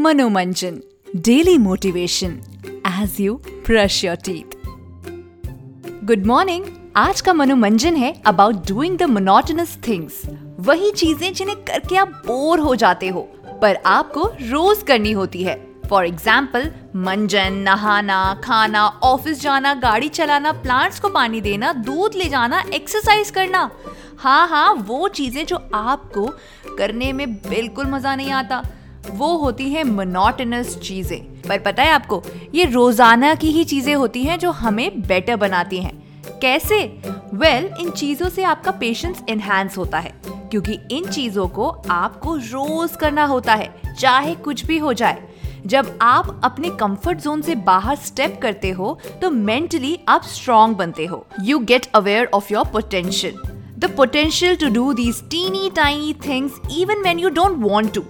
Manomanjan daily motivation as you brush your teeth good morning आज का मनोमंजन है about doing the monotonous things वही चीज़ें जिन्हें करके आप बोर हो जाते हो, पर आपको रोज करनी होती है। फॉर एग्ज़ाम्पल मंजन, नहाना, खाना ऑफ़िस जाना, गाड़ी चलाना प्लांट्स को पानी देना, दूध ले जाना एक्सरसाइज करना। हाँ हाँ वो चीज़ें जो आपको करने में बिल्कुल मज़ा नहीं आता। वो होती है मोनोटनस चीज़ें। पर पता है आपको ये रोज़ाना की ही चीज़ें होती हैं जो हमें बेटर बनाती हैं। कैसे? वेल well, इन चीज़ों से आपका पेशेंस एनहांस होता है क्योंकि इन चीज़ों को आपको रोज करना होता है चाहे कुछ भी हो जाए। जब आप अपने कंफर्ट जोन से बाहर स्टेप करते हो तो मेंटली आप स्ट्रॉन्ग बनते हो। You get aware of your potential the potential to do these teeny tiny things even when you don't want to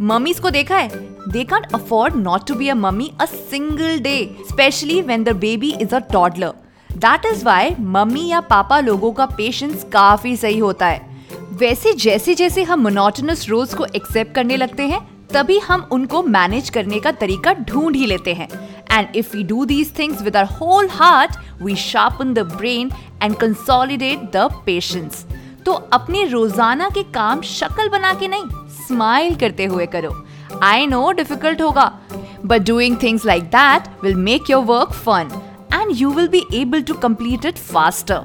mummies को देखा है? They can't afford not to be a mummy a single day specially when the baby is a toddler that is why mummy या पापा लोगों का patience काफ़ी सही होता है। वैसे जैसे जैसे हम मोनोटनस रोल्स को एक्सेप्ट करने लगते हैं, तभी हम उनको मैनेज करने का तरीका ढूंढ ही लेते हैं। And if we do these things with our whole heart we sharpen the brain and consolidate the patience तो अपने रोज़ाना के काम शक्ल बना के नहीं स्माइल करते हुए करो। आई नो डिफ़िकल्ट होगा but doing things like that will make your work fun and you will be able to complete it faster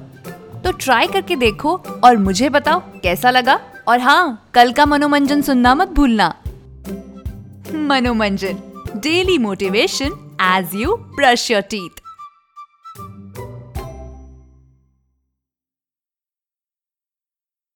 तो ट्राई करके देखो और मुझे बताओ कैसा लगा? और हाँ कल का मनोमंजन सुनना मत भूलना। Manomanjan daily motivation as you brush your teeth